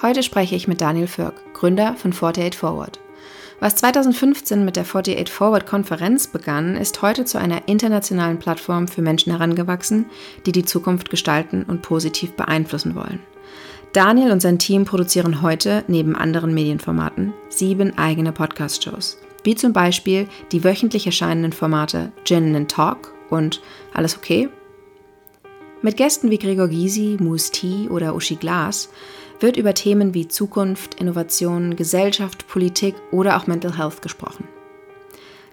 Heute spreche ich mit Daniel Firk, Gründer von 48 Forward. Was 2015 mit der 48 Forward Konferenz begann, ist heute zu einer internationalen Plattform für Menschen herangewachsen, die die Zukunft gestalten und positiv beeinflussen wollen. Daniel und sein Team produzieren heute neben anderen Medienformaten sieben eigene Podcast-Shows, wie zum Beispiel die wöchentlich erscheinenden Formate Gin Talk und Alles okay? Mit Gästen wie Gregor Gysi, Moose T oder Uschi Glas wird über Themen wie Zukunft, Innovation, Gesellschaft, Politik oder auch Mental Health gesprochen.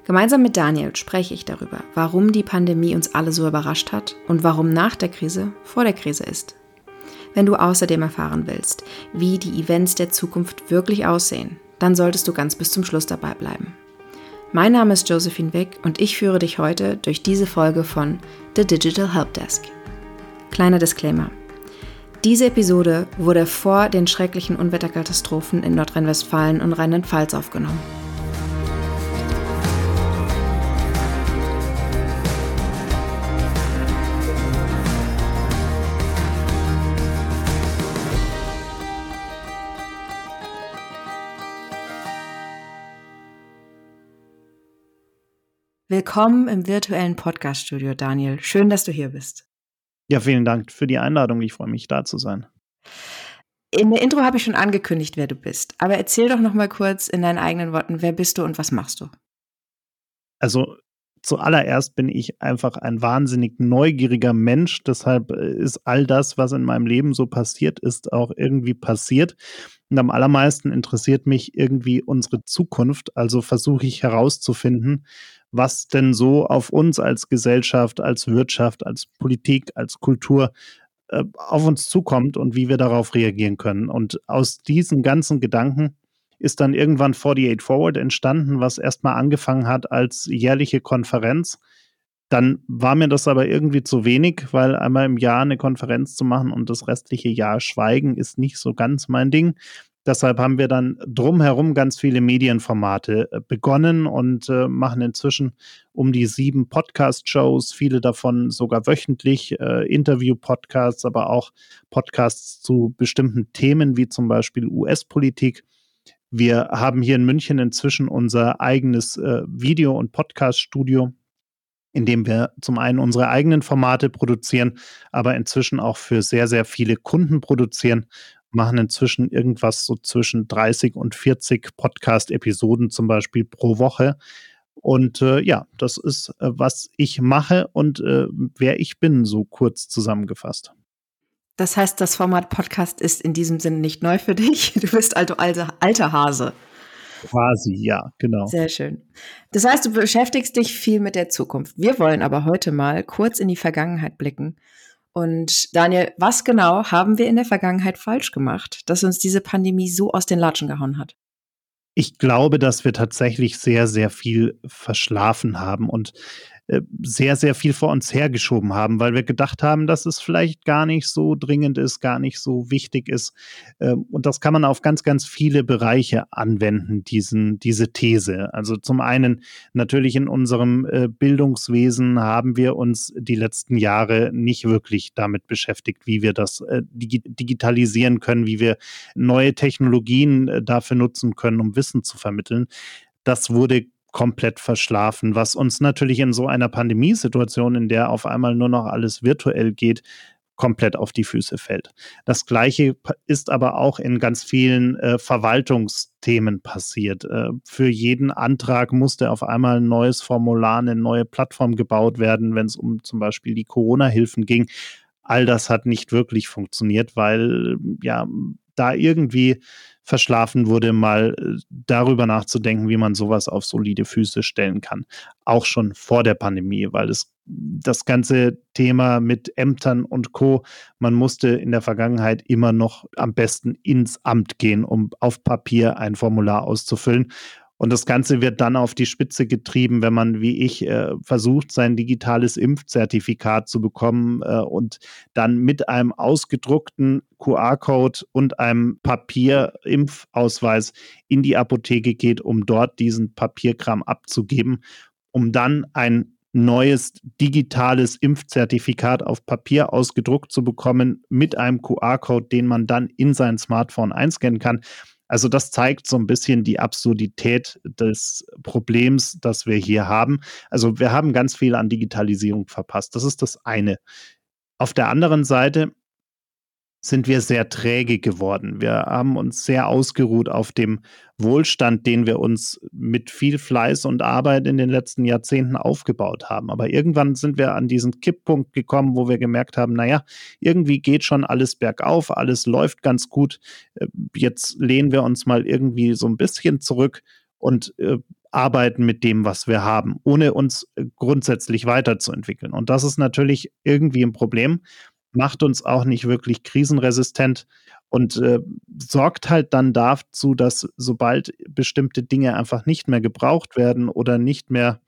Gemeinsam mit Daniel spreche ich darüber, warum die Pandemie uns alle so überrascht hat und warum nach der Krise vor der Krise ist. Wenn du außerdem erfahren willst, wie die Events der Zukunft wirklich aussehen, dann solltest du ganz bis zum Schluss dabei bleiben. Mein Name ist Josephine Wick und ich führe dich heute durch diese Folge von The Digital Help Desk. Kleiner Disclaimer. Diese Episode wurde vor den schrecklichen Unwetterkatastrophen in Nordrhein-Westfalen und Rheinland-Pfalz aufgenommen. Willkommen im virtuellen Podcast-Studio, Daniel. Schön, dass du hier bist. Ja, vielen Dank für die Einladung. Ich freue mich, da zu sein. In der Intro habe ich schon angekündigt, wer du bist. Aber erzähl doch noch mal kurz in deinen eigenen Worten, wer bist du und was machst du? Also zuallererst bin ich einfach ein wahnsinnig neugieriger Mensch. Deshalb äh, ist all das, was in meinem Leben so passiert ist, auch irgendwie passiert. Und am allermeisten interessiert mich irgendwie unsere Zukunft. Also versuche ich herauszufinden, was denn so auf uns als Gesellschaft, als Wirtschaft, als Politik, als Kultur äh, auf uns zukommt und wie wir darauf reagieren können. Und aus diesen ganzen Gedanken ist dann irgendwann 48 Forward entstanden, was erstmal angefangen hat als jährliche Konferenz. Dann war mir das aber irgendwie zu wenig, weil einmal im Jahr eine Konferenz zu machen und das restliche Jahr schweigen ist nicht so ganz mein Ding. Deshalb haben wir dann drumherum ganz viele Medienformate äh, begonnen und äh, machen inzwischen um die sieben Podcast-Shows, viele davon sogar wöchentlich, äh, Interview-Podcasts, aber auch Podcasts zu bestimmten Themen wie zum Beispiel US-Politik. Wir haben hier in München inzwischen unser eigenes äh, Video- und Podcast-Studio, in dem wir zum einen unsere eigenen Formate produzieren, aber inzwischen auch für sehr, sehr viele Kunden produzieren machen inzwischen irgendwas so zwischen 30 und 40 Podcast-Episoden zum Beispiel pro Woche. Und äh, ja, das ist, äh, was ich mache und äh, wer ich bin, so kurz zusammengefasst. Das heißt, das Format Podcast ist in diesem Sinne nicht neu für dich. Du bist also alter, alter Hase. Quasi, ja, genau. Sehr schön. Das heißt, du beschäftigst dich viel mit der Zukunft. Wir wollen aber heute mal kurz in die Vergangenheit blicken und Daniel, was genau haben wir in der Vergangenheit falsch gemacht, dass uns diese Pandemie so aus den Latschen gehauen hat? Ich glaube, dass wir tatsächlich sehr, sehr viel verschlafen haben und sehr, sehr viel vor uns hergeschoben haben, weil wir gedacht haben, dass es vielleicht gar nicht so dringend ist, gar nicht so wichtig ist. Ähm, und das kann man auf ganz, ganz viele Bereiche anwenden, diesen, diese These. Also zum einen natürlich in unserem äh, Bildungswesen haben wir uns die letzten Jahre nicht wirklich damit beschäftigt, wie wir das äh, digitalisieren können, wie wir neue Technologien dafür nutzen können, um Wissen zu vermitteln. Das wurde komplett verschlafen, was uns natürlich in so einer Pandemiesituation, in der auf einmal nur noch alles virtuell geht, komplett auf die Füße fällt. Das Gleiche ist aber auch in ganz vielen äh, Verwaltungsthemen passiert. Äh, für jeden Antrag musste auf einmal ein neues Formular, eine neue Plattform gebaut werden, wenn es um zum Beispiel die Corona-Hilfen ging. All das hat nicht wirklich funktioniert, weil ja da irgendwie verschlafen wurde, mal äh, darüber nachzudenken, wie man sowas auf solide Füße stellen kann. Auch schon vor der Pandemie, weil es das ganze Thema mit Ämtern und Co. Man musste in der Vergangenheit immer noch am besten ins Amt gehen, um auf Papier ein Formular auszufüllen. Und das Ganze wird dann auf die Spitze getrieben, wenn man, wie ich, äh, versucht, sein digitales Impfzertifikat zu bekommen äh, und dann mit einem ausgedruckten QR-Code und einem Papier-Impfausweis in die Apotheke geht, um dort diesen Papierkram abzugeben, um dann ein neues digitales Impfzertifikat auf Papier ausgedruckt zu bekommen mit einem QR-Code, den man dann in sein Smartphone einscannen kann. Also das zeigt so ein bisschen die Absurdität des Problems, das wir hier haben. Also wir haben ganz viel an Digitalisierung verpasst. Das ist das eine. Auf der anderen Seite sind wir sehr träge geworden. Wir haben uns sehr ausgeruht auf dem Wohlstand, den wir uns mit viel Fleiß und Arbeit in den letzten Jahrzehnten aufgebaut haben. Aber irgendwann sind wir an diesen Kipppunkt gekommen, wo wir gemerkt haben, naja, irgendwie geht schon alles bergauf, alles läuft ganz gut. Äh, jetzt lehnen wir uns mal irgendwie so ein bisschen zurück und äh, arbeiten mit dem, was wir haben, ohne uns äh, grundsätzlich weiterzuentwickeln. Und das ist natürlich irgendwie ein Problem macht uns auch nicht wirklich krisenresistent und äh, sorgt halt dann dazu, dass sobald bestimmte Dinge einfach nicht mehr gebraucht werden oder nicht mehr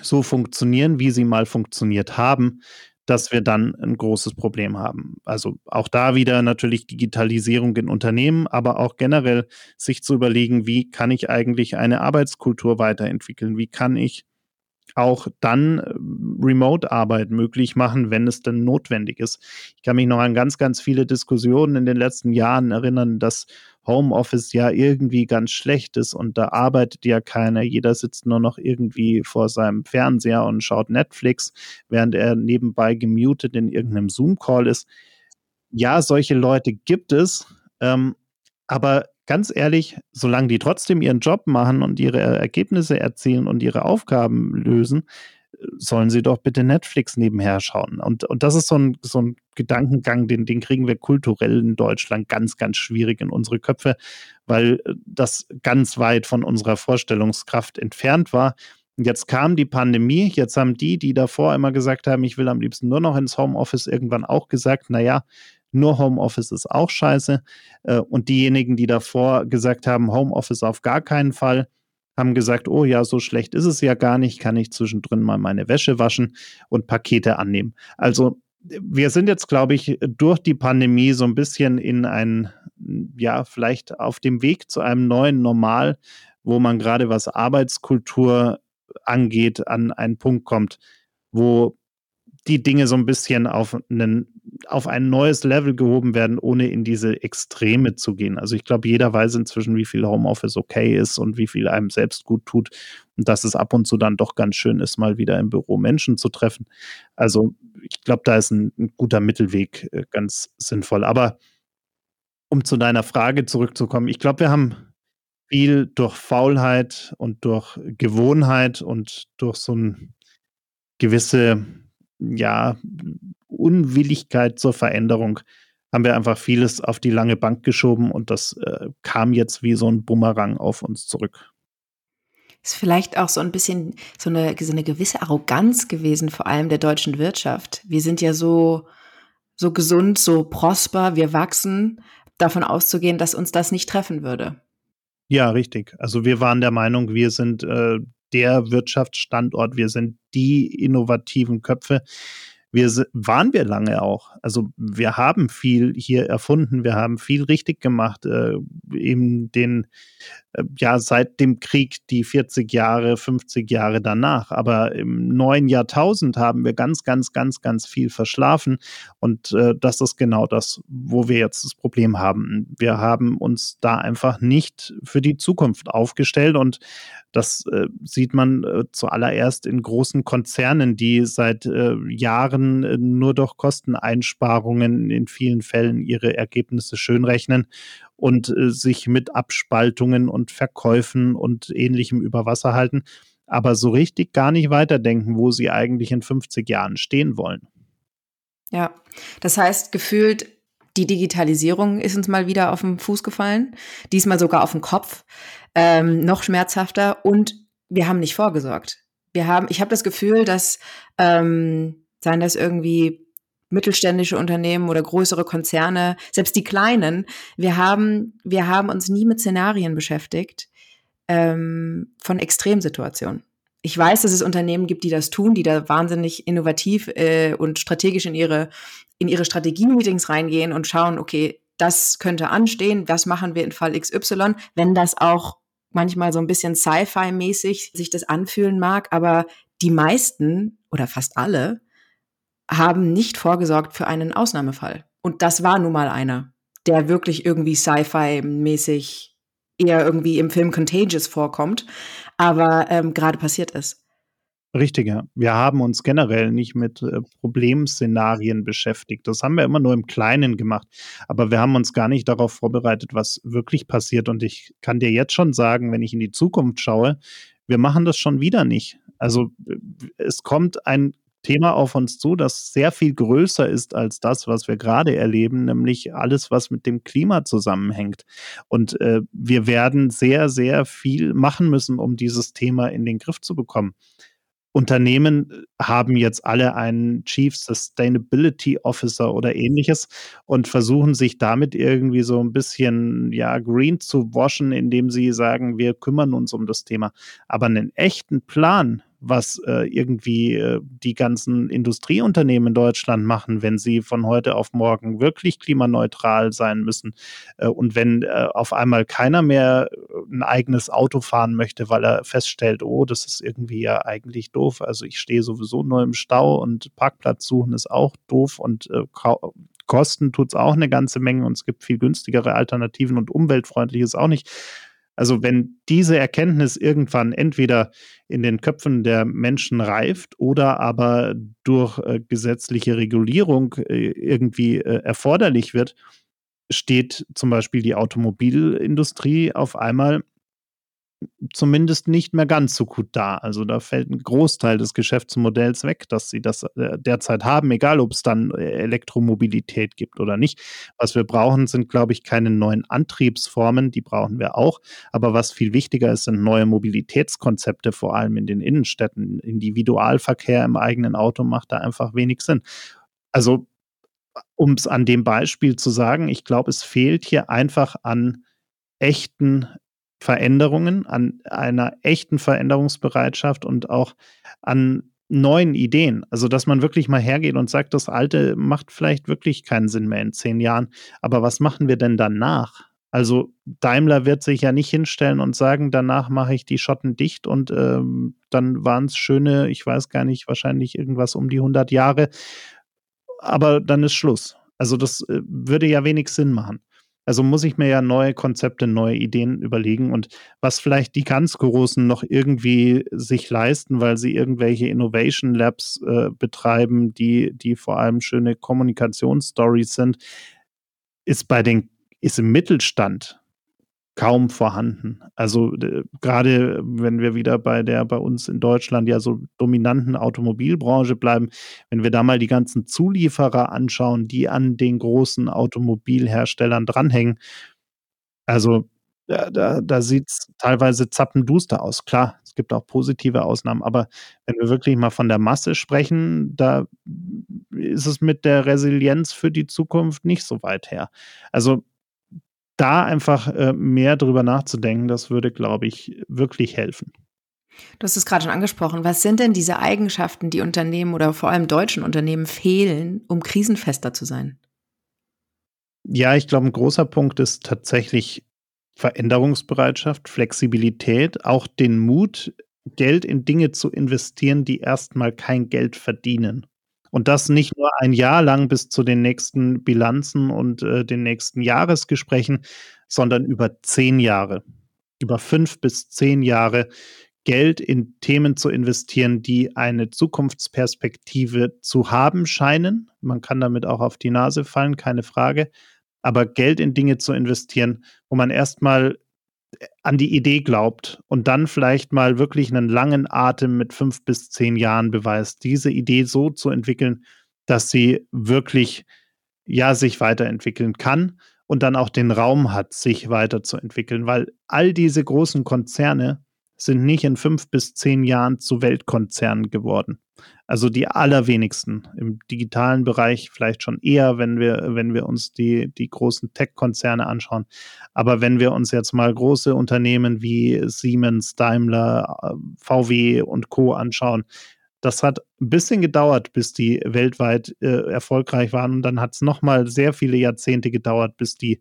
so funktionieren, wie sie mal funktioniert haben, dass wir dann ein großes Problem haben. Also auch da wieder natürlich Digitalisierung in Unternehmen, aber auch generell sich zu überlegen, wie kann ich eigentlich eine Arbeitskultur weiterentwickeln? Wie kann ich auch dann äh, Remote-Arbeit möglich machen, wenn es denn notwendig ist. Ich kann mich noch an ganz, ganz viele Diskussionen in den letzten Jahren erinnern, dass Homeoffice ja irgendwie ganz schlecht ist und da arbeitet ja keiner. Jeder sitzt nur noch irgendwie vor seinem Fernseher und schaut Netflix, während er nebenbei gemutet in irgendeinem Zoom-Call ist. Ja, solche Leute gibt es, ähm, aber ganz ehrlich, solange die trotzdem ihren Job machen und ihre Ergebnisse erzielen und ihre Aufgaben lösen, sollen sie doch bitte Netflix nebenher schauen. Und, und das ist so ein, so ein Gedankengang, den, den kriegen wir kulturell in Deutschland ganz, ganz schwierig in unsere Köpfe, weil das ganz weit von unserer Vorstellungskraft entfernt war. Jetzt kam die Pandemie, jetzt haben die, die davor immer gesagt haben, ich will am liebsten nur noch ins Homeoffice, irgendwann auch gesagt, naja, nur Homeoffice ist auch scheiße. Äh, und diejenigen, die davor gesagt haben, Homeoffice auf gar keinen Fall, haben gesagt, oh ja, so schlecht ist es ja gar nicht, kann ich zwischendrin mal meine Wäsche waschen und Pakete annehmen. Also wir sind jetzt, glaube ich, durch die Pandemie so ein bisschen in ein, ja, vielleicht auf dem Weg zu einem neuen Normal, wo man gerade was Arbeitskultur angeht, an einen Punkt kommt, wo die Dinge so ein bisschen auf, einen, auf ein neues Level gehoben werden, ohne in diese Extreme zu gehen. Also ich glaube, jeder weiß inzwischen, wie viel Homeoffice okay ist und wie viel einem selbst gut tut und dass es ab und zu dann doch ganz schön ist, mal wieder im Büro Menschen zu treffen. Also ich glaube, da ist ein, ein guter Mittelweg äh, ganz sinnvoll. Aber um zu deiner Frage zurückzukommen, ich glaube, wir haben viel durch Faulheit und durch Gewohnheit und durch so ein gewisse ja, Unwilligkeit zur Veränderung haben wir einfach vieles auf die lange Bank geschoben und das äh, kam jetzt wie so ein Bumerang auf uns zurück. Ist vielleicht auch so ein bisschen so eine, so eine gewisse Arroganz gewesen, vor allem der deutschen Wirtschaft. Wir sind ja so, so gesund, so prosper, wir wachsen, davon auszugehen, dass uns das nicht treffen würde. Ja, richtig. Also wir waren der Meinung, wir sind äh, der Wirtschaftsstandort, wir sind die innovativen Köpfe. Wir waren wir lange auch. Also wir haben viel hier erfunden, wir haben viel richtig gemacht. Äh, eben den ja seit dem Krieg die 40 Jahre, 50 Jahre danach. Aber im neuen Jahrtausend haben wir ganz, ganz, ganz, ganz viel verschlafen. Und äh, das ist genau das, wo wir jetzt das Problem haben. Wir haben uns da einfach nicht für die Zukunft aufgestellt und das äh, sieht man äh, zuallererst in großen Konzernen, die seit äh, Jahren äh, nur durch Kosteneinsparungen in vielen Fällen ihre Ergebnisse schönrechnen und äh, sich mit Abspaltungen und Verkäufen und ähnlichem über Wasser halten, aber so richtig gar nicht weiterdenken, wo sie eigentlich in 50 Jahren stehen wollen. Ja, das heißt, gefühlt die Digitalisierung ist uns mal wieder auf den Fuß gefallen, diesmal sogar auf den Kopf, ähm, noch schmerzhafter und wir haben nicht vorgesorgt. Wir haben, ich habe das Gefühl, dass ähm, seien das irgendwie mittelständische Unternehmen oder größere Konzerne, selbst die kleinen, wir haben, wir haben uns nie mit Szenarien beschäftigt ähm, von Extremsituationen. Ich weiß, dass es Unternehmen gibt, die das tun, die da wahnsinnig innovativ äh, und strategisch in ihre, in ihre Strategie-Meetings reingehen und schauen, okay, das könnte anstehen, was machen wir in Fall XY, wenn das auch manchmal so ein bisschen Sci-Fi-mäßig sich das anfühlen mag, aber die meisten oder fast alle haben nicht vorgesorgt für einen Ausnahmefall. Und das war nun mal einer, der wirklich irgendwie Sci-Fi-mäßig eher irgendwie im Film Contagious vorkommt, aber ähm, gerade passiert ist. Richtig, ja. Wir haben uns generell nicht mit äh, Problemszenarien beschäftigt. Das haben wir immer nur im Kleinen gemacht. Aber wir haben uns gar nicht darauf vorbereitet, was wirklich passiert. Und ich kann dir jetzt schon sagen, wenn ich in die Zukunft schaue, wir machen das schon wieder nicht. Also es kommt ein Thema auf uns zu, das sehr viel größer ist als das, was wir gerade erleben, nämlich alles, was mit dem Klima zusammenhängt. Und äh, wir werden sehr, sehr viel machen müssen, um dieses Thema in den Griff zu bekommen. Unternehmen äh, haben jetzt alle einen Chief Sustainability Officer oder ähnliches und versuchen sich damit irgendwie so ein bisschen ja green zu waschen, indem sie sagen, wir kümmern uns um das Thema. Aber einen echten Plan, was äh, irgendwie äh, die ganzen Industrieunternehmen in Deutschland machen, wenn sie von heute auf morgen wirklich klimaneutral sein müssen. Äh, und wenn äh, auf einmal keiner mehr äh, ein eigenes Auto fahren möchte, weil er feststellt, oh, das ist irgendwie ja eigentlich doof. Also ich stehe sowieso nur im Stau und Parkplatz suchen ist auch doof und äh, Kosten tut es auch eine ganze Menge und es gibt viel günstigere Alternativen und umweltfreundlich ist auch nicht. Also wenn diese Erkenntnis irgendwann entweder in den Köpfen der Menschen reift oder aber durch äh, gesetzliche Regulierung äh, irgendwie äh, erforderlich wird, steht zum Beispiel die Automobilindustrie auf einmal zumindest nicht mehr ganz so gut da. Also da fällt ein Großteil des Geschäftsmodells weg, dass sie das äh, derzeit haben, egal ob es dann äh, Elektromobilität gibt oder nicht. Was wir brauchen, sind, glaube ich, keine neuen Antriebsformen, die brauchen wir auch. Aber was viel wichtiger ist, sind neue Mobilitätskonzepte, vor allem in den Innenstädten. Individualverkehr im eigenen Auto macht da einfach wenig Sinn. Also um es an dem Beispiel zu sagen, ich glaube, es fehlt hier einfach an echten Veränderungen, an einer echten Veränderungsbereitschaft und auch an neuen Ideen. Also, dass man wirklich mal hergeht und sagt, das Alte macht vielleicht wirklich keinen Sinn mehr in zehn Jahren. Aber was machen wir denn danach? Also Daimler wird sich ja nicht hinstellen und sagen, danach mache ich die Schotten dicht und ähm, dann waren es schöne, ich weiß gar nicht, wahrscheinlich irgendwas um die 100 Jahre. Aber dann ist Schluss. Also das äh, würde ja wenig Sinn machen. Also muss ich mir ja neue Konzepte, neue Ideen überlegen und was vielleicht die ganz Großen noch irgendwie sich leisten, weil sie irgendwelche Innovation Labs äh, betreiben, die, die vor allem schöne Kommunikationsstories sind, ist bei den, ist im Mittelstand kaum vorhanden. Also gerade wenn wir wieder bei der bei uns in Deutschland ja so dominanten Automobilbranche bleiben, wenn wir da mal die ganzen Zulieferer anschauen, die an den großen Automobilherstellern dranhängen, also da, da, da sieht es teilweise zappenduster aus. Klar, es gibt auch positive Ausnahmen, aber wenn wir wirklich mal von der Masse sprechen, da ist es mit der Resilienz für die Zukunft nicht so weit her. Also da einfach äh, mehr drüber nachzudenken, das würde, glaube ich, wirklich helfen. Du hast es gerade schon angesprochen. Was sind denn diese Eigenschaften, die Unternehmen oder vor allem deutschen Unternehmen fehlen, um krisenfester zu sein? Ja, ich glaube, ein großer Punkt ist tatsächlich Veränderungsbereitschaft, Flexibilität, auch den Mut, Geld in Dinge zu investieren, die erstmal kein Geld verdienen. Und das nicht nur ein Jahr lang bis zu den nächsten Bilanzen und äh, den nächsten Jahresgesprächen, sondern über zehn Jahre, über fünf bis zehn Jahre Geld in Themen zu investieren, die eine Zukunftsperspektive zu haben scheinen. Man kann damit auch auf die Nase fallen, keine Frage. Aber Geld in Dinge zu investieren, wo man erstmal an die Idee glaubt und dann vielleicht mal wirklich einen langen Atem mit fünf bis zehn Jahren beweist, diese Idee so zu entwickeln, dass sie wirklich ja sich weiterentwickeln kann und dann auch den Raum hat, sich weiterzuentwickeln, weil all diese großen Konzerne sind nicht in fünf bis zehn Jahren zu Weltkonzernen geworden. Also die allerwenigsten. Im digitalen Bereich vielleicht schon eher, wenn wir, wenn wir uns die, die großen Tech-Konzerne anschauen. Aber wenn wir uns jetzt mal große Unternehmen wie Siemens, Daimler, VW und Co. anschauen, das hat ein bisschen gedauert, bis die weltweit äh, erfolgreich waren. Und dann hat es nochmal sehr viele Jahrzehnte gedauert, bis die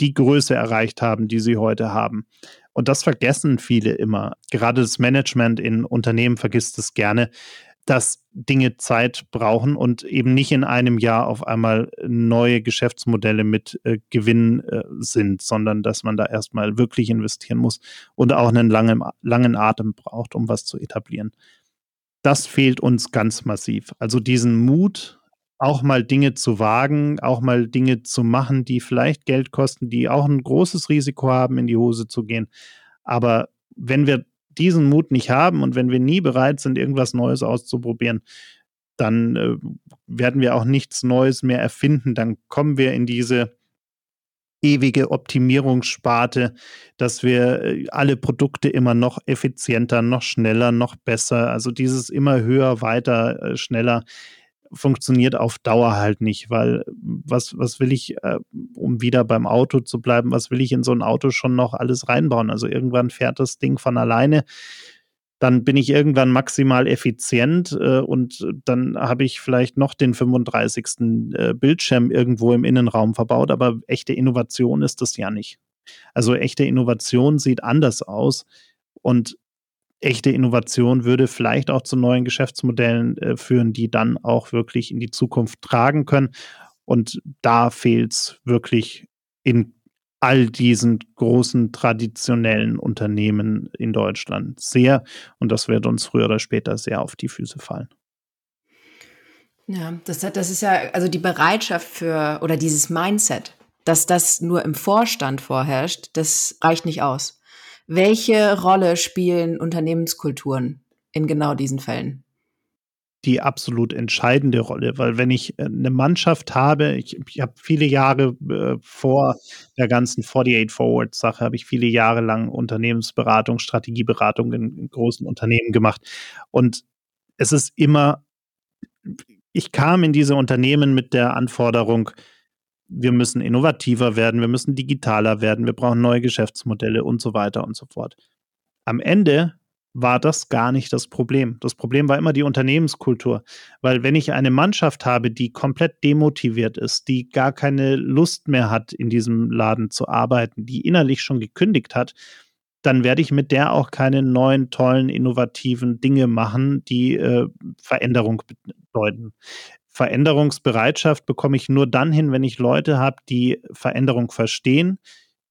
die Größe erreicht haben, die sie heute haben. Und das vergessen viele immer. Gerade das Management in Unternehmen vergisst es gerne, dass Dinge Zeit brauchen und eben nicht in einem Jahr auf einmal neue Geschäftsmodelle mit äh, Gewinn äh, sind, sondern dass man da erstmal wirklich investieren muss und auch einen langen, langen Atem braucht, um was zu etablieren. Das fehlt uns ganz massiv. Also diesen Mut, auch mal Dinge zu wagen, auch mal Dinge zu machen, die vielleicht Geld kosten, die auch ein großes Risiko haben, in die Hose zu gehen. Aber wenn wir diesen Mut nicht haben und wenn wir nie bereit sind, irgendwas Neues auszuprobieren, dann äh, werden wir auch nichts Neues mehr erfinden. Dann kommen wir in diese ewige Optimierungssparte, dass wir äh, alle Produkte immer noch effizienter, noch schneller, noch besser, also dieses immer höher, weiter, äh, schneller funktioniert auf Dauer halt nicht, weil was, was will ich, äh, um wieder beim Auto zu bleiben, was will ich in so ein Auto schon noch alles reinbauen? Also irgendwann fährt das Ding von alleine. Dann bin ich irgendwann maximal effizient äh, und dann habe ich vielleicht noch den 35. Äh, Bildschirm irgendwo im Innenraum verbaut, aber echte Innovation ist das ja nicht. Also echte Innovation sieht anders aus und echte Innovation würde vielleicht auch zu neuen Geschäftsmodellen äh, führen, die dann auch wirklich in die Zukunft tragen können. Und da fehlt es wirklich in all diesen großen traditionellen Unternehmen in Deutschland sehr. Und das wird uns früher oder später sehr auf die Füße fallen. Ja, das, das ist ja, also die Bereitschaft für oder dieses Mindset, dass das nur im Vorstand vorherrscht, das reicht nicht aus. Welche Rolle spielen Unternehmenskulturen in genau diesen Fällen? die absolut entscheidende Rolle, weil wenn ich äh, eine Mannschaft habe, ich, ich habe viele Jahre äh, vor der ganzen 48 Forward Sache, habe ich viele Jahre lang Unternehmensberatung, Strategieberatung in, in großen Unternehmen gemacht und es ist immer, ich kam in diese Unternehmen mit der Anforderung, wir müssen innovativer werden, wir müssen digitaler werden, wir brauchen neue Geschäftsmodelle und so weiter und so fort. Am Ende war das gar nicht das Problem. Das Problem war immer die Unternehmenskultur. Weil wenn ich eine Mannschaft habe, die komplett demotiviert ist, die gar keine Lust mehr hat, in diesem Laden zu arbeiten, die innerlich schon gekündigt hat, dann werde ich mit der auch keine neuen, tollen, innovativen Dinge machen, die äh, Veränderung bedeuten. Veränderungsbereitschaft bekomme ich nur dann hin, wenn ich Leute habe, die Veränderung verstehen,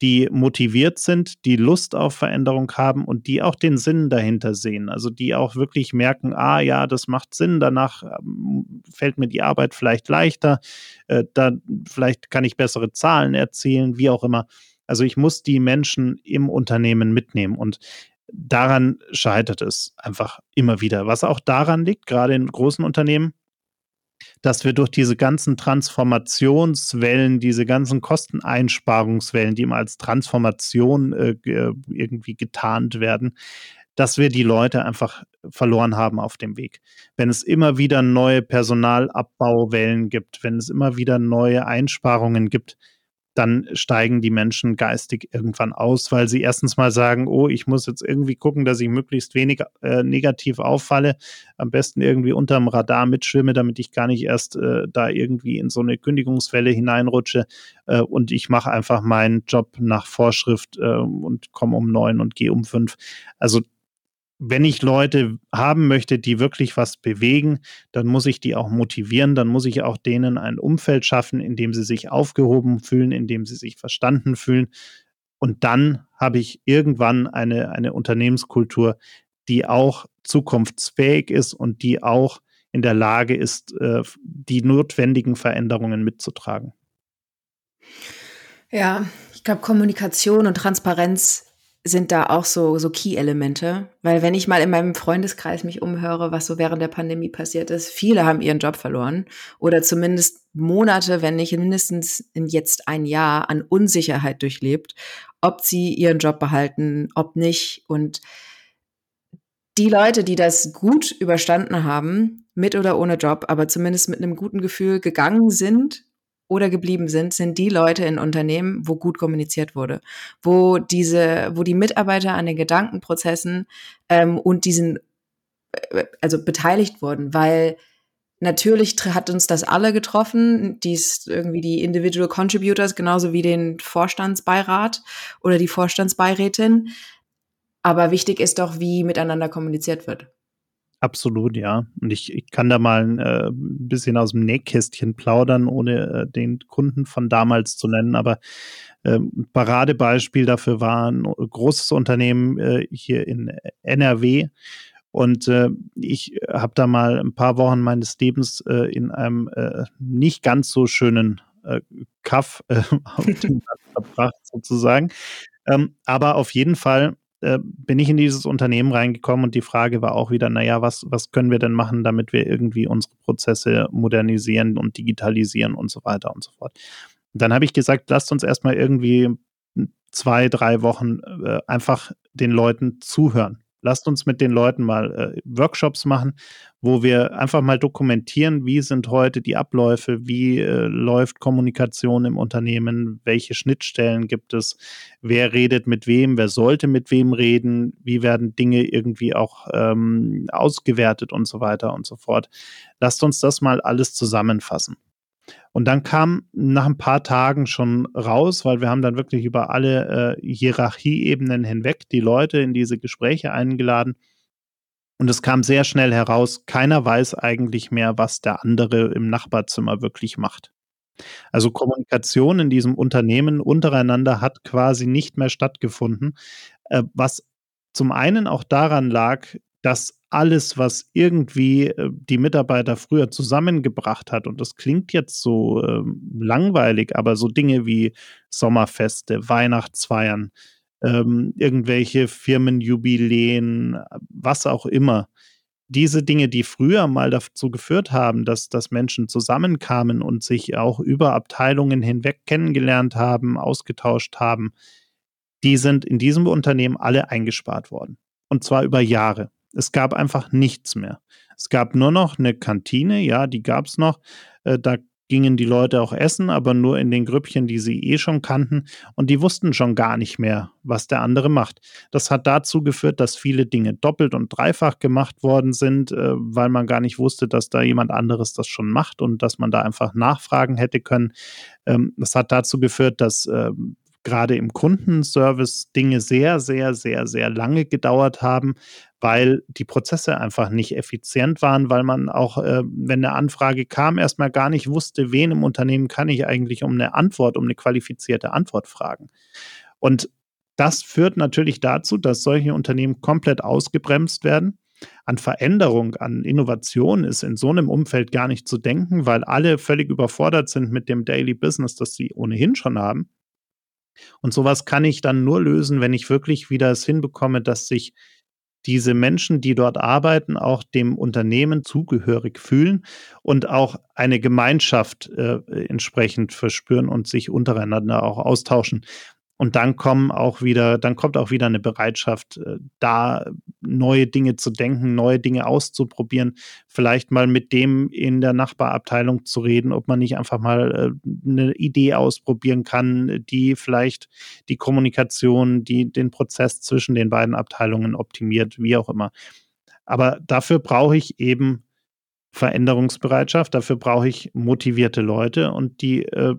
die motiviert sind, die Lust auf Veränderung haben und die auch den Sinn dahinter sehen. Also die auch wirklich merken, ah ja, das macht Sinn, danach ähm, fällt mir die Arbeit vielleicht leichter, äh, da vielleicht kann ich bessere Zahlen erzielen, wie auch immer. Also ich muss die Menschen im Unternehmen mitnehmen und daran scheitert es einfach immer wieder. Was auch daran liegt, gerade in großen Unternehmen, dass wir durch diese ganzen Transformationswellen, diese ganzen Kosteneinsparungswellen, die immer als Transformation äh, irgendwie getarnt werden, dass wir die Leute einfach verloren haben auf dem Weg. Wenn es immer wieder neue Personalabbauwellen gibt, wenn es immer wieder neue Einsparungen gibt, dann steigen die Menschen geistig irgendwann aus, weil sie erstens mal sagen, oh, ich muss jetzt irgendwie gucken, dass ich möglichst wenig äh, negativ auffalle, am besten irgendwie unterm Radar mitschwimme, damit ich gar nicht erst äh, da irgendwie in so eine Kündigungswelle hineinrutsche äh, und ich mache einfach meinen Job nach Vorschrift äh, und komme um neun und gehe um fünf. Also wenn ich Leute haben möchte, die wirklich was bewegen, dann muss ich die auch motivieren, dann muss ich auch denen ein Umfeld schaffen, in dem sie sich aufgehoben fühlen, in dem sie sich verstanden fühlen. Und dann habe ich irgendwann eine, eine Unternehmenskultur, die auch zukunftsfähig ist und die auch in der Lage ist, äh, die notwendigen Veränderungen mitzutragen. Ja, ich glaube, Kommunikation und Transparenz sind da auch so, so Key-Elemente. Weil wenn ich mal in meinem Freundeskreis mich umhöre, was so während der Pandemie passiert ist, viele haben ihren Job verloren oder zumindest Monate, wenn nicht mindestens in jetzt ein Jahr an Unsicherheit durchlebt, ob sie ihren Job behalten, ob nicht. Und die Leute, die das gut überstanden haben, mit oder ohne Job, aber zumindest mit einem guten Gefühl gegangen sind oder geblieben sind, sind die Leute in Unternehmen, wo gut kommuniziert wurde, wo diese, wo die Mitarbeiter an den Gedankenprozessen ähm, und diesen, äh, also beteiligt wurden, weil Natürlich hat uns das alle getroffen, dies irgendwie die Individual Contributors, genauso wie den Vorstandsbeirat oder die Vorstandsbeirätin. Aber wichtig ist doch, wie miteinander kommuniziert wird. Absolut, ja. Und ich, ich kann da mal ein äh, bisschen aus dem Nähkästchen plaudern, ohne äh, den Kunden von damals zu nennen. Aber äh, Paradebeispiel dafür war ein großes Unternehmen äh, hier in NRW, und äh, ich habe da mal ein paar Wochen meines Lebens äh, in einem äh, nicht ganz so schönen äh, Kaff äh, verbracht, sozusagen. Ähm, aber auf jeden Fall äh, bin ich in dieses Unternehmen reingekommen und die Frage war auch wieder, naja, was, was können wir denn machen, damit wir irgendwie unsere Prozesse modernisieren und digitalisieren und so weiter und so fort. Und dann habe ich gesagt, lasst uns erstmal irgendwie zwei, drei Wochen äh, einfach den Leuten zuhören. Lasst uns mit den Leuten mal äh, Workshops machen, wo wir einfach mal dokumentieren, wie sind heute die Abläufe, wie äh, läuft Kommunikation im Unternehmen, welche Schnittstellen gibt es, wer redet mit wem, wer sollte mit wem reden, wie werden Dinge irgendwie auch ähm, ausgewertet und so weiter und so fort. Lasst uns das mal alles zusammenfassen. Und dann kam nach ein paar Tagen schon raus, weil wir haben dann wirklich über alle äh, Hierarchieebenen hinweg die Leute in diese Gespräche eingeladen. Und es kam sehr schnell heraus, keiner weiß eigentlich mehr, was der andere im Nachbarzimmer wirklich macht. Also Kommunikation in diesem Unternehmen untereinander hat quasi nicht mehr stattgefunden, äh, was zum einen auch daran lag, dass alles, was irgendwie äh, die Mitarbeiter früher zusammengebracht hat, und das klingt jetzt so äh, langweilig, aber so Dinge wie Sommerfeste, Weihnachtsfeiern, ähm, irgendwelche Firmenjubiläen, was auch immer, diese Dinge, die früher mal dazu geführt haben, dass, dass Menschen zusammenkamen und sich auch über Abteilungen hinweg kennengelernt haben, ausgetauscht haben, die sind in diesem Unternehmen alle eingespart worden. Und zwar über Jahre. Es gab einfach nichts mehr. Es gab nur noch eine Kantine, ja, die gab es noch. Äh, da gingen die Leute auch essen, aber nur in den Grüppchen, die sie eh schon kannten. Und die wussten schon gar nicht mehr, was der andere macht. Das hat dazu geführt, dass viele Dinge doppelt und dreifach gemacht worden sind, äh, weil man gar nicht wusste, dass da jemand anderes das schon macht und dass man da einfach nachfragen hätte können. Ähm, das hat dazu geführt, dass ähm, gerade im Kundenservice Dinge sehr, sehr, sehr, sehr lange gedauert haben, weil die Prozesse einfach nicht effizient waren, weil man auch, äh, wenn eine Anfrage kam, erstmal gar nicht wusste, wen im Unternehmen kann ich eigentlich um eine Antwort, um eine qualifizierte Antwort fragen. Und das führt natürlich dazu, dass solche Unternehmen komplett ausgebremst werden. An Veränderung, an Innovation ist in so einem Umfeld gar nicht zu denken, weil alle völlig überfordert sind mit dem Daily Business, das sie ohnehin schon haben. Und sowas kann ich dann nur lösen, wenn ich wirklich wieder es hinbekomme, dass sich diese Menschen, die dort arbeiten, auch dem Unternehmen zugehörig fühlen und auch eine Gemeinschaft äh, entsprechend verspüren und sich untereinander auch austauschen. Und dann kommen auch wieder, dann kommt auch wieder eine Bereitschaft, äh, da neue Dinge zu denken, neue Dinge auszuprobieren, vielleicht mal mit dem in der Nachbarabteilung zu reden, ob man nicht einfach mal äh, eine Idee ausprobieren kann, die vielleicht die Kommunikation, die den Prozess zwischen den beiden Abteilungen optimiert, wie auch immer. Aber dafür brauche ich eben Veränderungsbereitschaft, dafür brauche ich motivierte Leute und die äh,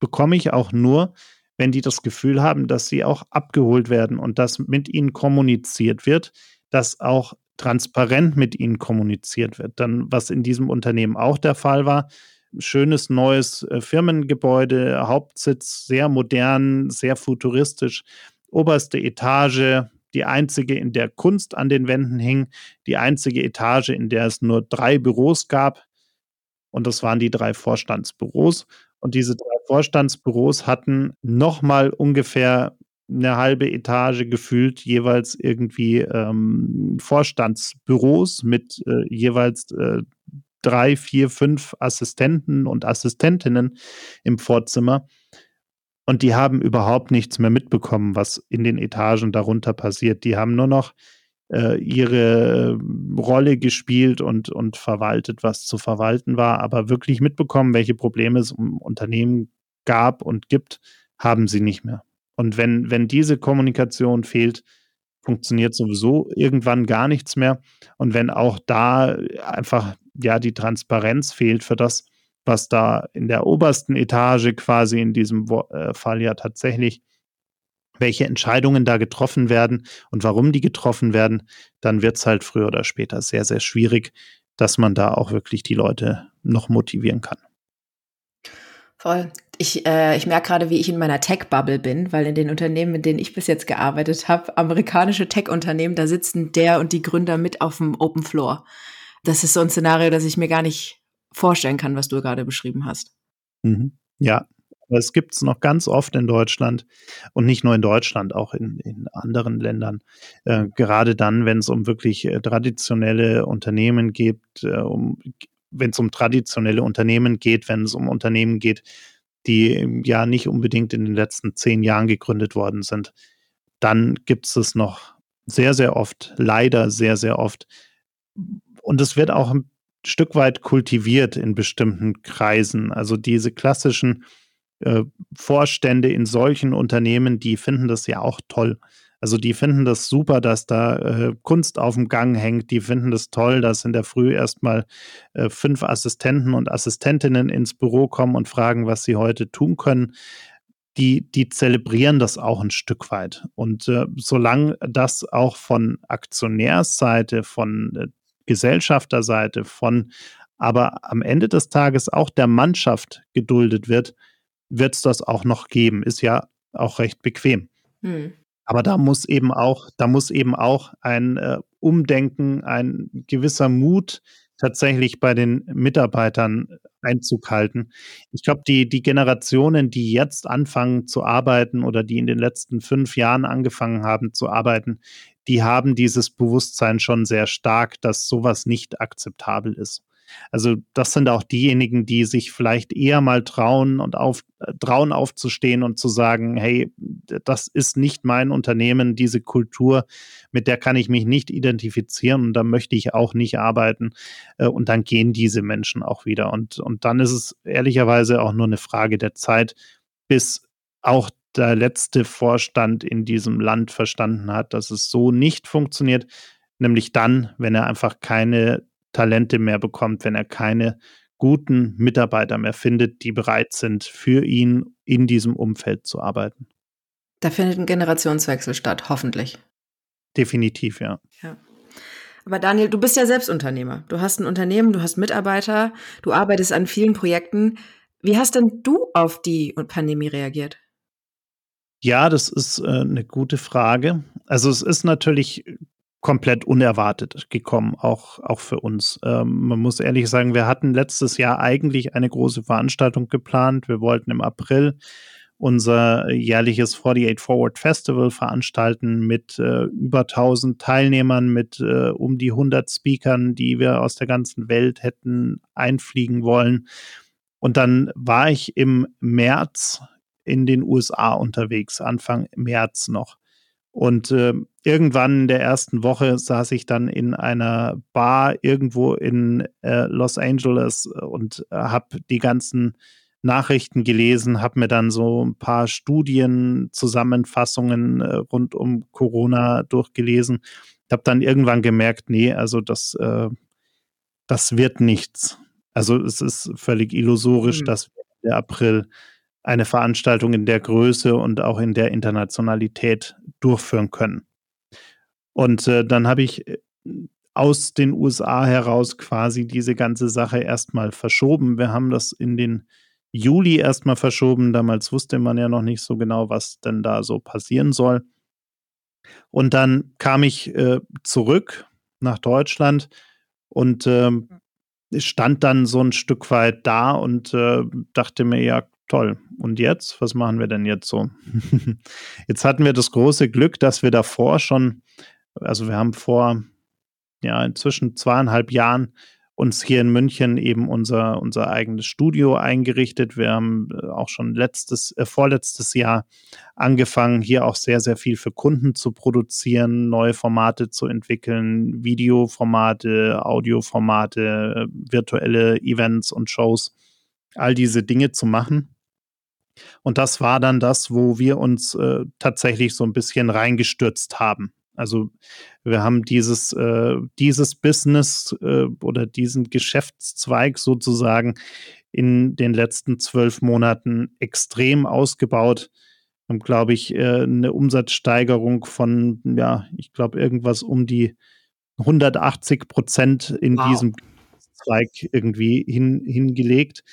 bekomme ich auch nur, wenn die das Gefühl haben, dass sie auch abgeholt werden und dass mit ihnen kommuniziert wird, dass auch transparent mit ihnen kommuniziert wird. Dann, was in diesem Unternehmen auch der Fall war, schönes neues äh, Firmengebäude, Hauptsitz, sehr modern, sehr futuristisch, oberste Etage, die einzige, in der Kunst an den Wänden hing, die einzige Etage, in der es nur drei Büros gab. Und das waren die drei Vorstandsbüros. Und diese drei Vorstandsbüros hatten nochmal ungefähr eine halbe Etage gefühlt jeweils irgendwie ähm, Vorstandsbüros mit äh, jeweils äh, drei, vier, fünf Assistenten und Assistentinnen im Vorzimmer. Und die haben überhaupt nichts mehr mitbekommen, was in den Etagen darunter passiert. Die haben nur noch ihre Rolle gespielt und, und verwaltet, was zu verwalten war, aber wirklich mitbekommen, welche Probleme es im Unternehmen gab und gibt, haben sie nicht mehr. Und wenn, wenn diese Kommunikation fehlt, funktioniert sowieso irgendwann gar nichts mehr. Und wenn auch da einfach ja die Transparenz fehlt für das, was da in der obersten Etage quasi in diesem äh, Fall ja tatsächlich welche Entscheidungen da getroffen werden und warum die getroffen werden, dann wird es halt früher oder später sehr, sehr schwierig, dass man da auch wirklich die Leute noch motivieren kann. Voll. Ich, äh, ich merke gerade, wie ich in meiner Tech-Bubble bin, weil in den Unternehmen, in denen ich bis jetzt gearbeitet habe, amerikanische Tech-Unternehmen, da sitzen der und die Gründer mit auf dem Open Floor. Das ist so ein Szenario, das ich mir gar nicht vorstellen kann, was du gerade beschrieben hast. Mhm. Ja, es gibt es noch ganz oft in Deutschland und nicht nur in Deutschland, auch in, in anderen Ländern. Äh, gerade dann, wenn es um wirklich äh, traditionelle Unternehmen geht, äh, um, wenn es um traditionelle Unternehmen geht, wenn es um Unternehmen geht, die ja nicht unbedingt in den letzten zehn Jahren gegründet worden sind, dann gibt es es noch sehr, sehr oft, leider sehr, sehr oft. Und es wird auch ein Stück weit kultiviert in bestimmten Kreisen. Also diese klassischen äh, Vorstände in solchen Unternehmen, die finden das ja auch toll. Also die finden das super, dass da äh, Kunst auf dem Gang hängt. Die finden das toll, dass in der Früh erstmal äh, fünf Assistenten und Assistentinnen ins Büro kommen und fragen, was sie heute tun können. Die, die zelebrieren das auch ein Stück weit. Und äh, solange das auch von Aktionärsseite, von äh, Gesellschafterseite, von aber am Ende des Tages auch der Mannschaft geduldet wird, wird es das auch noch geben. Ist ja auch recht bequem. Hm. Aber da muss eben auch, da muss eben auch ein äh, Umdenken, ein gewisser Mut tatsächlich bei den Mitarbeitern Einzug halten. Ich glaube, die, die Generationen, die jetzt anfangen zu arbeiten oder die in den letzten fünf Jahren angefangen haben zu arbeiten, die haben dieses Bewusstsein schon sehr stark, dass sowas nicht akzeptabel ist. Also das sind auch diejenigen, die sich vielleicht eher mal trauen und auf, äh, trauen aufzustehen und zu sagen, hey, das ist nicht mein Unternehmen, diese Kultur, mit der kann ich mich nicht identifizieren und da möchte ich auch nicht arbeiten. Äh, und dann gehen diese Menschen auch wieder. Und, und dann ist es ehrlicherweise auch nur eine Frage der Zeit, bis auch der letzte Vorstand in diesem Land verstanden hat, dass es so nicht funktioniert, nämlich dann, wenn er einfach keine Talente mehr bekommt, wenn er keine guten Mitarbeiter mehr findet, die bereit sind, für ihn in diesem Umfeld zu arbeiten. Da findet ein Generationswechsel statt, hoffentlich. Definitiv, ja. ja. Aber Daniel, du bist ja selbst Unternehmer. Du hast ein Unternehmen, du hast Mitarbeiter, du arbeitest an vielen Projekten. Wie hast denn du auf die Pandemie reagiert? Ja, das ist äh, eine gute Frage. Also es ist natürlich komplett unerwartet gekommen, auch, auch für uns. Ähm, man muss ehrlich sagen, wir hatten letztes Jahr eigentlich eine große Veranstaltung geplant. Wir wollten im April unser jährliches 48 Forward Festival veranstalten mit äh, über 1000 Teilnehmern, mit äh, um die 100 Speakern, die wir aus der ganzen Welt hätten einfliegen wollen. Und dann war ich im März in den USA unterwegs, Anfang März noch. Und äh, irgendwann in der ersten Woche saß ich dann in einer Bar irgendwo in äh, Los Angeles und äh, habe die ganzen Nachrichten gelesen, habe mir dann so ein paar Studienzusammenfassungen äh, rund um Corona durchgelesen. Habe dann irgendwann gemerkt, nee, also das, äh, das wird nichts. Also es ist völlig illusorisch, mhm. dass der April eine Veranstaltung in der Größe und auch in der Internationalität durchführen können. Und äh, dann habe ich äh, aus den USA heraus quasi diese ganze Sache erstmal verschoben. Wir haben das in den Juli erstmal verschoben. Damals wusste man ja noch nicht so genau, was denn da so passieren soll. Und dann kam ich äh, zurück nach Deutschland und äh, stand dann so ein Stück weit da und äh, dachte mir, ja, toll. Und jetzt? Was machen wir denn jetzt so? jetzt hatten wir das große Glück, dass wir davor schon, also wir haben vor, ja, inzwischen zweieinhalb Jahren uns hier in München eben unser, unser eigenes Studio eingerichtet. Wir haben äh, auch schon letztes, äh, vorletztes Jahr angefangen, hier auch sehr, sehr viel für Kunden zu produzieren, neue Formate zu entwickeln, Videoformate, Audioformate, äh, virtuelle Events und Shows, all diese Dinge zu machen. Und das war dann das, wo wir uns äh, tatsächlich so ein bisschen reingestürzt haben. Also wir haben dieses, äh, dieses Business äh, oder diesen Geschäftszweig sozusagen in den letzten zwölf Monaten extrem ausgebaut. Wir haben, glaube ich, äh, eine Umsatzsteigerung von, ja, ich glaube, irgendwas um die 180 Prozent in wow. diesem Zweig irgendwie hin, hingelegt,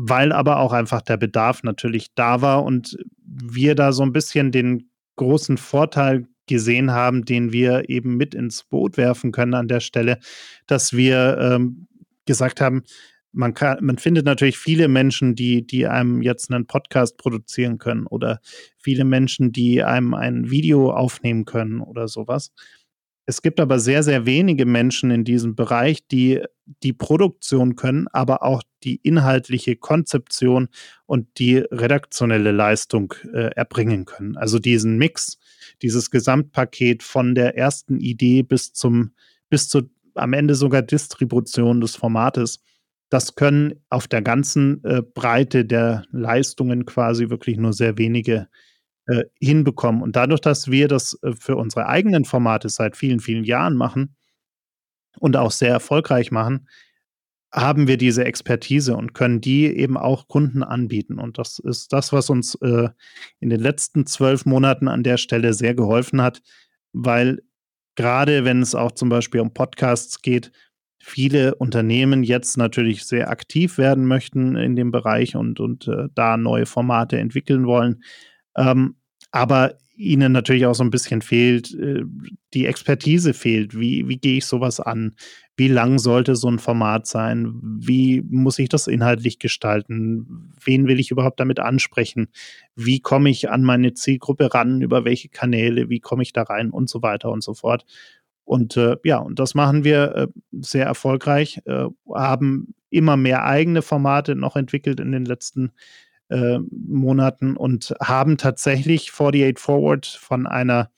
weil aber auch einfach der Bedarf natürlich da war und wir da so ein bisschen den großen Vorteil gesehen haben, den wir eben mit ins Boot werfen können an der Stelle, dass wir ähm, gesagt haben, man kann, man findet natürlich viele Menschen, die, die einem jetzt einen Podcast produzieren können oder viele Menschen, die einem ein Video aufnehmen können oder sowas. Es gibt aber sehr, sehr wenige Menschen in diesem Bereich, die die Produktion können, aber auch die inhaltliche Konzeption und die redaktionelle Leistung äh, erbringen können. Also diesen Mix, dieses Gesamtpaket von der ersten Idee bis zum, bis zu am Ende sogar Distribution des Formates. Das können auf der ganzen äh, Breite der Leistungen quasi wirklich nur sehr wenige äh, hinbekommen. Und dadurch, dass wir das äh, für unsere eigenen Formate seit vielen, vielen Jahren machen und auch sehr erfolgreich machen, haben wir diese Expertise und können die eben auch Kunden anbieten. Und das ist das, was uns äh, in den letzten zwölf Monaten an der Stelle sehr geholfen hat, weil gerade wenn es auch zum Beispiel um Podcasts geht, viele Unternehmen jetzt natürlich sehr aktiv werden möchten in dem Bereich und, und äh, da neue Formate entwickeln wollen. Ähm, aber ihnen natürlich auch so ein bisschen fehlt, äh, die Expertise fehlt. Wie, wie gehe ich sowas an? Wie lang sollte so ein Format sein? Wie muss ich das inhaltlich gestalten? Wen will ich überhaupt damit ansprechen? Wie komme ich an meine Zielgruppe ran? Über welche Kanäle? Wie komme ich da rein? Und so weiter und so fort. Und äh, ja, und das machen wir äh, sehr erfolgreich, äh, haben immer mehr eigene Formate noch entwickelt in den letzten Jahren äh, Monaten und haben tatsächlich 48 Forward von einer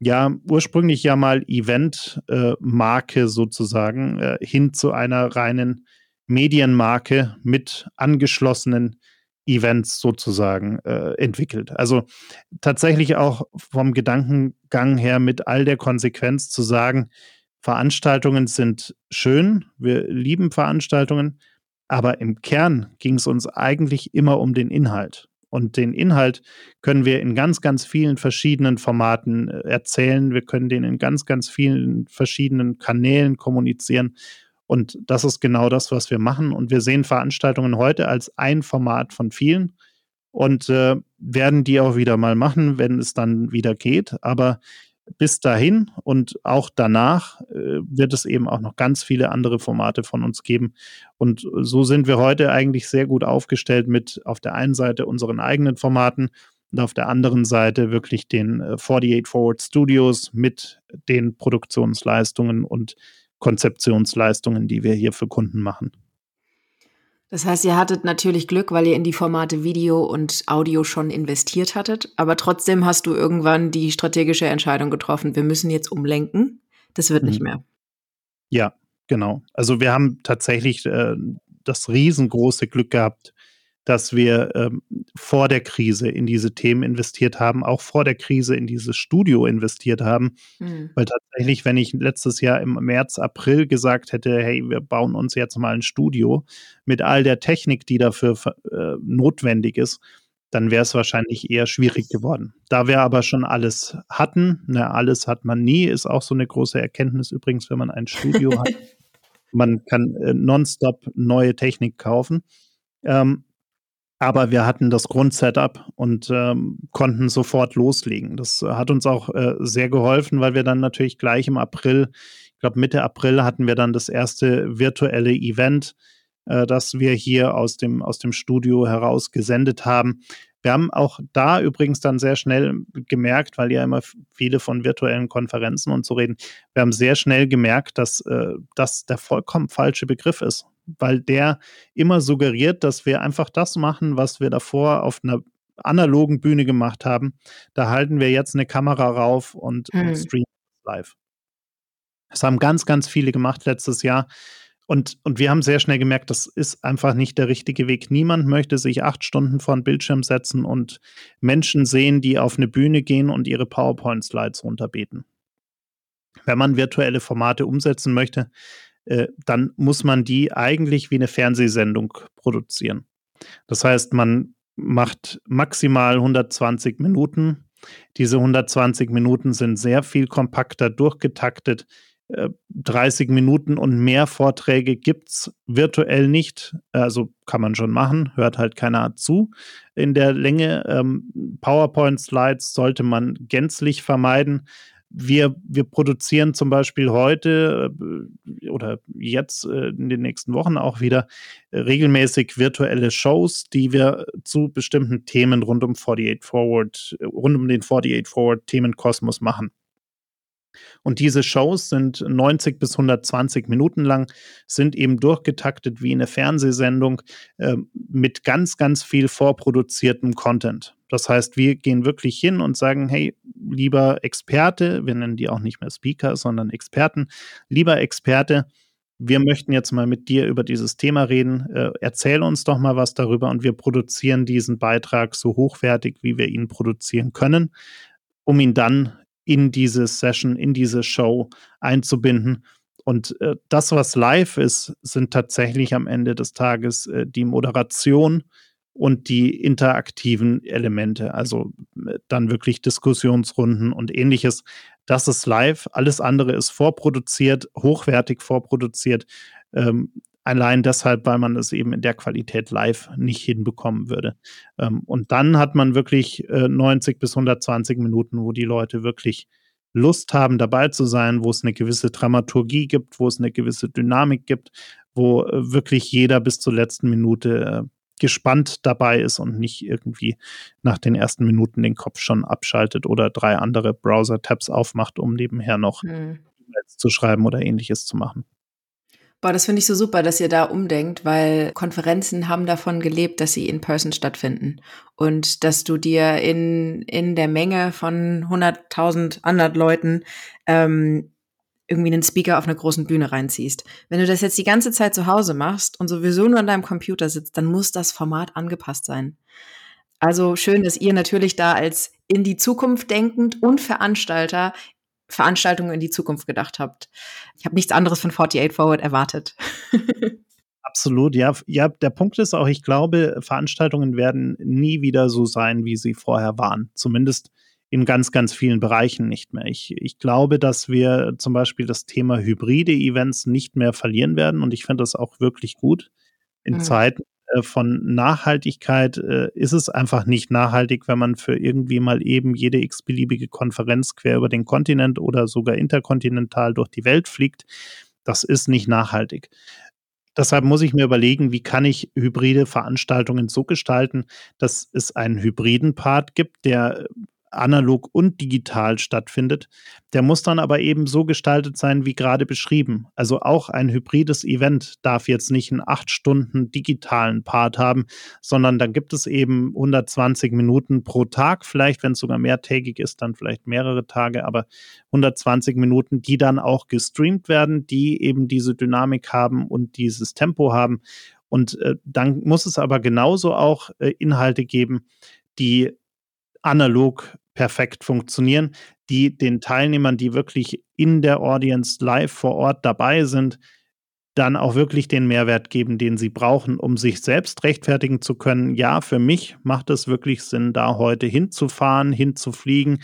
ja ursprünglich ja mal Event-Marke äh, sozusagen äh, hin zu einer reinen Medienmarke mit angeschlossenen Events sozusagen äh, entwickelt. Also tatsächlich auch vom Gedankengang her mit all der Konsequenz zu sagen, Veranstaltungen sind schön, wir lieben Veranstaltungen, aber im Kern ging es uns eigentlich immer um den Inhalt. Und den Inhalt können wir in ganz, ganz vielen verschiedenen Formaten äh, erzählen. Wir können den in ganz, ganz vielen verschiedenen Kanälen kommunizieren. Und das ist genau das, was wir machen. Und wir sehen Veranstaltungen heute als ein Format von vielen und äh, werden die auch wieder mal machen, wenn es dann wieder geht. Aber bis dahin und auch danach äh, wird es eben auch noch ganz viele andere Formate von uns geben. Und so sind wir heute eigentlich sehr gut aufgestellt mit auf der einen Seite unseren eigenen Formaten und auf der anderen Seite wirklich den 48 äh, Forward Studios mit den Produktionsleistungen und Konzeptionsleistungen, die wir hier für Kunden machen. Das heißt, ihr hattet natürlich Glück, weil ihr in die Formate Video und Audio schon investiert hattet. Aber trotzdem hast du irgendwann die strategische Entscheidung getroffen, wir müssen jetzt umlenken. Das wird mhm. nicht mehr. Ja, genau. Also wir haben tatsächlich äh, das riesengroße Glück gehabt, dass wir ähm, vor der Krise in diese Themen investiert haben, auch vor der Krise in dieses Studio investiert haben. Mhm. Weil tatsächlich, wenn ich letztes Jahr im März, April gesagt hätte, hey, wir bauen uns jetzt mal ein Studio mit all der Technik, die dafür äh, notwendig ist, dann wäre es wahrscheinlich eher schwierig geworden. Da wir aber schon alles hatten, ne, alles hat man nie, ist auch so eine große Erkenntnis übrigens, wenn man ein Studio hat. Man kann äh, nonstop neue Technik kaufen. Ähm, aber wir hatten das Grundsetup und ähm, konnten sofort loslegen. Das hat uns auch äh, sehr geholfen, weil wir dann natürlich gleich im April, ich glaube Mitte April, hatten wir dann das erste virtuelle Event, äh, das wir hier aus dem, aus dem Studio heraus gesendet haben. Wir haben auch da übrigens dann sehr schnell gemerkt, weil ja immer viele von virtuellen Konferenzen und so reden, wir haben sehr schnell gemerkt, dass äh, das der vollkommen falsche Begriff ist weil der immer suggeriert, dass wir einfach das machen, was wir davor auf einer analogen Bühne gemacht haben. Da halten wir jetzt eine Kamera rauf und, und streamen live. Das haben ganz, ganz viele gemacht letztes Jahr. Und, und wir haben sehr schnell gemerkt, das ist einfach nicht der richtige Weg. Niemand möchte sich acht Stunden vor einen Bildschirm setzen und Menschen sehen, die auf eine Bühne gehen und ihre PowerPoint-Slides runterbeten. wenn man virtuelle Formate umsetzen möchte, äh, dann muss man die eigentlich wie eine Fernsehsendung produzieren. Das heißt, man macht maximal 120 Minuten. Diese 120 Minuten sind sehr viel kompakter durchgetaktet. 30 äh, Minuten und mehr Vorträge gibt es virtuell nicht. Also kann man schon machen, hört halt keiner zu in der Länge. Ähm, PowerPoint-Slides sollte man gänzlich vermeiden. Wir, wir produzieren zum Beispiel heute äh, oder jetzt äh, in den nächsten Wochen auch wieder regelmäßig virtuelle Shows, die wir zu bestimmten Themen rund um 48 Forward, rund um den 48 Forward Themenkosmos machen. Und diese Shows sind 90 bis 120 Minuten lang, sind eben durchgetaktet wie eine Fernsehsendung äh, mit ganz, ganz viel vorproduziertem Content. Das heißt, wir gehen wirklich hin und sagen, hey, lieber Experte, wir nennen die auch nicht mehr Speaker, sondern Experten, lieber Experte, wir möchten jetzt mal mit dir über dieses Thema reden. Äh, erzähl uns doch mal was darüber und wir produzieren diesen Beitrag so hochwertig, wie wir ihn produzieren können, um ihn dann in diese Session, in diese Show einzubinden. Und äh, das, was live ist, sind tatsächlich am Ende des Tages äh, die Moderation und die interaktiven Elemente, also äh, dann wirklich Diskussionsrunden und ähnliches. Das ist live. Alles andere ist vorproduziert, hochwertig vorproduziert. Ähm, Allein deshalb, weil man es eben in der Qualität live nicht hinbekommen würde. Ähm, und dann hat man wirklich äh, 90 bis 120 Minuten, wo die Leute wirklich Lust haben, dabei zu sein, wo es eine gewisse Dramaturgie gibt, wo es eine gewisse Dynamik gibt, wo äh, wirklich jeder bis zur letzten Minute äh, gespannt dabei ist und nicht irgendwie nach den ersten Minuten den Kopf schon abschaltet oder drei andere Browser-Tabs aufmacht, um nebenher noch hm. zu schreiben oder ähnliches zu machen. Boah, das finde ich so super, dass ihr da umdenkt, weil Konferenzen haben davon gelebt, dass sie in Person stattfinden und dass du dir in, in der Menge von 100.000 anderen Leuten ähm, irgendwie einen Speaker auf einer großen Bühne reinziehst. Wenn du das jetzt die ganze Zeit zu Hause machst und sowieso nur an deinem Computer sitzt, dann muss das Format angepasst sein. Also schön, dass ihr natürlich da als in die Zukunft denkend und Veranstalter Veranstaltungen in die Zukunft gedacht habt. Ich habe nichts anderes von 48 Forward erwartet. Absolut, ja. Ja, der Punkt ist auch, ich glaube, Veranstaltungen werden nie wieder so sein, wie sie vorher waren. Zumindest in ganz, ganz vielen Bereichen nicht mehr. Ich, ich glaube, dass wir zum Beispiel das Thema hybride Events nicht mehr verlieren werden und ich finde das auch wirklich gut in mhm. Zeiten, äh, von Nachhaltigkeit äh, ist es einfach nicht nachhaltig, wenn man für irgendwie mal eben jede x-beliebige Konferenz quer über den Kontinent oder sogar interkontinental durch die Welt fliegt. Das ist nicht nachhaltig. Deshalb muss ich mir überlegen, wie kann ich hybride Veranstaltungen so gestalten, dass es einen hybriden Part gibt, der analog und digital stattfindet. Der muss dann aber eben so gestaltet sein, wie gerade beschrieben. Also auch ein hybrides Event darf jetzt nicht einen acht Stunden digitalen Part haben, sondern dann gibt es eben 120 Minuten pro Tag, vielleicht, wenn es sogar mehrtägig ist, dann vielleicht mehrere Tage, aber 120 Minuten, die dann auch gestreamt werden, die eben diese Dynamik haben und dieses Tempo haben. Und äh, dann muss es aber genauso auch äh, Inhalte geben, die analog perfekt funktionieren, die den Teilnehmern, die wirklich in der Audience live vor Ort dabei sind, dann auch wirklich den Mehrwert geben, den sie brauchen, um sich selbst rechtfertigen zu können. Ja, für mich macht es wirklich Sinn, da heute hinzufahren, hinzufliegen,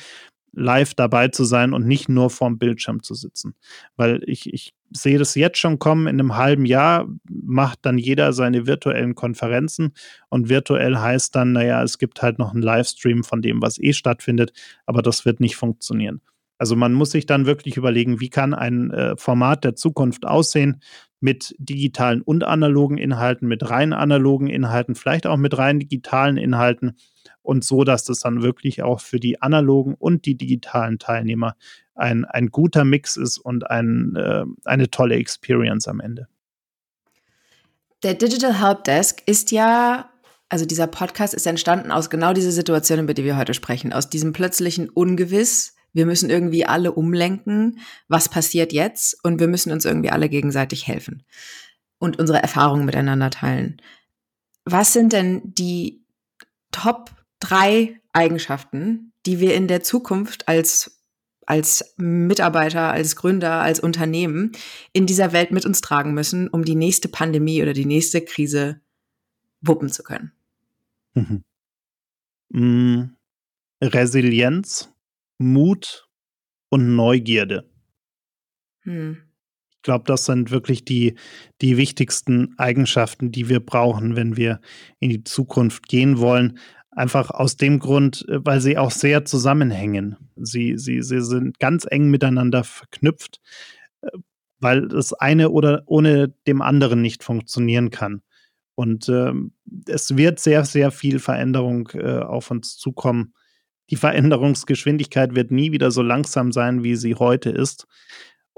live dabei zu sein und nicht nur vorm Bildschirm zu sitzen. Weil ich, ich sehe das jetzt schon kommen, in einem halben Jahr macht dann jeder seine virtuellen Konferenzen und virtuell heißt dann, naja, es gibt halt noch einen Livestream von dem, was eh stattfindet, aber das wird nicht funktionieren. Also man muss sich dann wirklich überlegen, wie kann ein äh, Format der Zukunft aussehen mit digitalen und analogen Inhalten, mit rein analogen Inhalten, vielleicht auch mit rein digitalen Inhalten und so, dass das dann wirklich auch für die analogen und die digitalen Teilnehmer ein, ein guter Mix ist und ein, äh, eine tolle Experience am Ende. Der Digital Help Desk ist ja, also dieser Podcast ist entstanden aus genau dieser Situation, über die wir heute sprechen, aus diesem plötzlichen Ungewiss. Wir müssen irgendwie alle umlenken. Was passiert jetzt? Und wir müssen uns irgendwie alle gegenseitig helfen und unsere Erfahrungen miteinander teilen. Was sind denn die Top drei Eigenschaften, die wir in der Zukunft als als Mitarbeiter, als Gründer, als Unternehmen in dieser Welt mit uns tragen müssen, um die nächste Pandemie oder die nächste Krise wuppen zu können? Mhm. Mm, Resilienz, Mut und Neugierde. Hm. Ich glaube, das sind wirklich die, die wichtigsten Eigenschaften, die wir brauchen, wenn wir in die Zukunft gehen wollen. Einfach aus dem Grund, äh, weil sie auch sehr zusammenhängen. Sie, sie, sie sind ganz eng miteinander verknüpft, äh, weil das eine oder ohne dem anderen nicht funktionieren kann. Und äh, es wird sehr, sehr viel Veränderung äh, auf uns zukommen. Die Veränderungsgeschwindigkeit wird nie wieder so langsam sein, wie sie heute ist.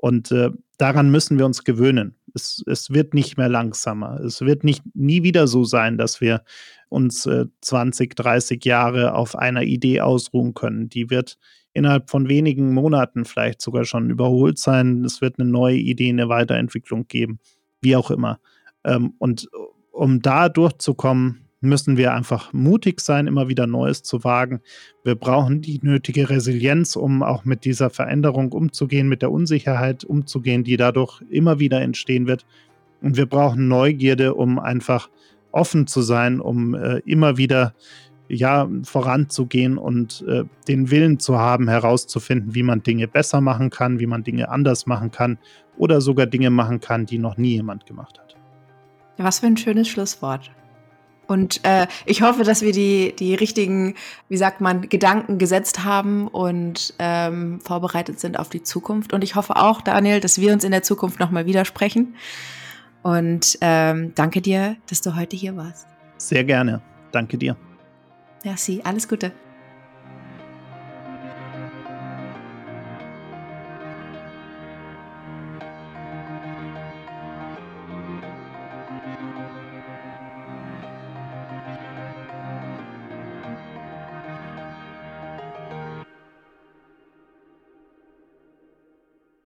Und äh, daran müssen wir uns gewöhnen. Es, es wird nicht mehr langsamer. Es wird nicht nie wieder so sein, dass wir uns äh, 20, 30 Jahre auf einer Idee ausruhen können. Die wird innerhalb von wenigen Monaten vielleicht sogar schon überholt sein. Es wird eine neue Idee, eine Weiterentwicklung geben, wie auch immer. Ähm, und um da durchzukommen, müssen wir einfach mutig sein, immer wieder Neues zu wagen. Wir brauchen die nötige Resilienz, um auch mit dieser Veränderung umzugehen, mit der Unsicherheit umzugehen, die dadurch immer wieder entstehen wird. Und wir brauchen Neugierde, um einfach offen zu sein, um äh, immer wieder ja, voranzugehen und äh, den Willen zu haben, herauszufinden, wie man Dinge besser machen kann, wie man Dinge anders machen kann oder sogar Dinge machen kann, die noch nie jemand gemacht hat. Was für ein schönes Schlusswort. Und äh, ich hoffe, dass wir die, die richtigen, wie sagt man, Gedanken gesetzt haben und ähm, vorbereitet sind auf die Zukunft. Und ich hoffe auch, Daniel, dass wir uns in der Zukunft nochmal widersprechen. Und ähm, danke dir, dass du heute hier warst. Sehr gerne. Danke dir. Merci. Alles Gute.